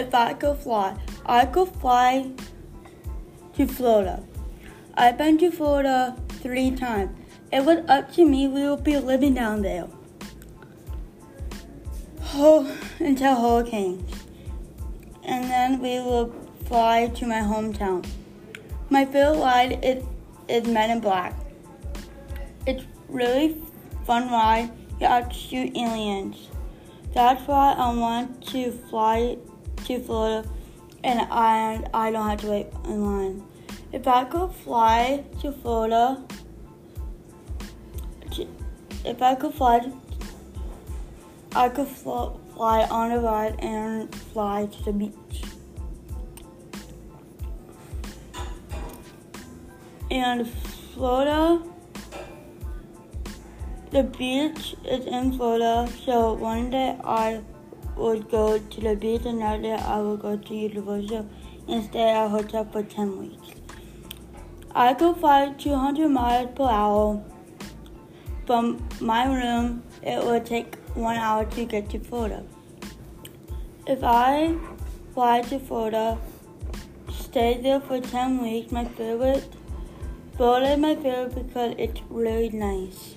if I could fly, I could fly to Florida. I've been to Florida three times. It was up to me, we would be living down there. Oh, until hurricanes. And then we will fly to my hometown. My favorite ride is, is Men in Black. It's really fun ride. You have to shoot aliens. That's why I want to fly to Florida and I, I don't have to wait in line. If I could fly to Florida, if I could fly, I could fly on a ride and fly to the beach. And Florida, the beach is in Florida, so one day I would go to the beach, and another I would go to Universal and stay at a hotel for 10 weeks. I could fly 200 miles per hour from my room. It would take one hour to get to Florida. If I fly to Florida, stay there for 10 weeks, my favorite, Florida is my favorite because it's really nice.